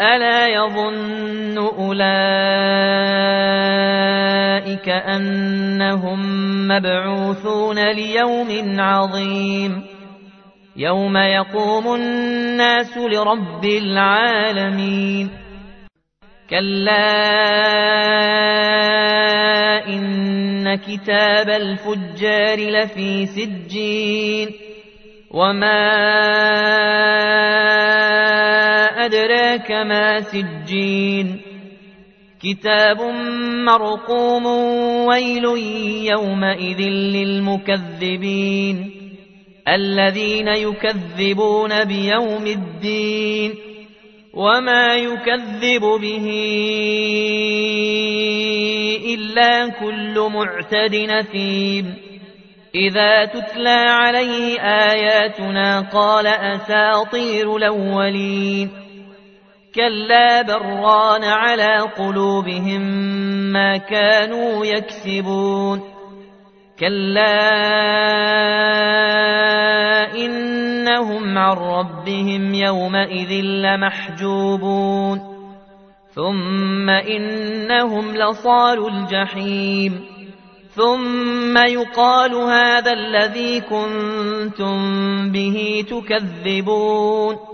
ألا يظن أولئك أنهم مبعوثون ليوم عظيم يوم يقوم الناس لرب العالمين كلا إن كتاب الفجار لفي سجين وما أدراك ما سجين. كتاب مرقوم ويل يومئذ للمكذبين. الذين يكذبون بيوم الدين. وما يكذب به إلا كل معتد نثيم. إذا تتلى عليه آياتنا قال أساطير الأولين. كلا بران على قلوبهم ما كانوا يكسبون كلا إنهم عن ربهم يومئذ لمحجوبون ثم إنهم لصال الجحيم ثم يقال هذا الذي كنتم به تكذبون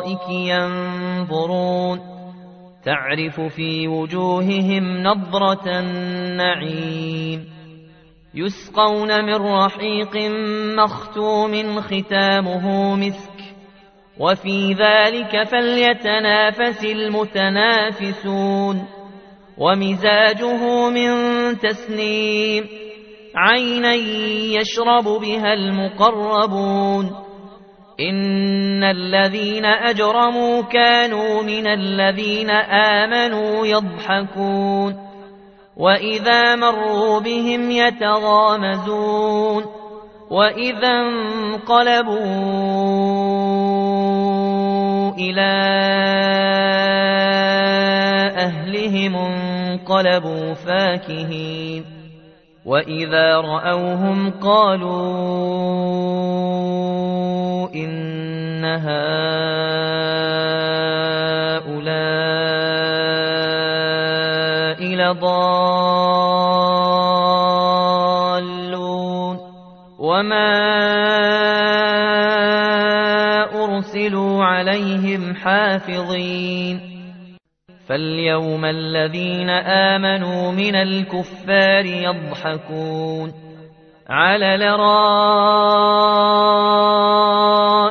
لرائك ينظرون تعرف في وجوههم نضرة النعيم يسقون من رحيق مختوم ختامه مسك وفي ذلك فليتنافس المتنافسون ومزاجه من تسنيم عينا يشرب بها المقربون إن الذين أجرموا كانوا من الذين آمنوا يضحكون وإذا مروا بهم يتغامزون وإذا انقلبوا إلى أهلهم انقلبوا فاكهين وإذا رأوهم قالوا إن هؤلاء لضالون وما أرسلوا عليهم حافظين فاليوم الذين آمنوا من الكفار يضحكون على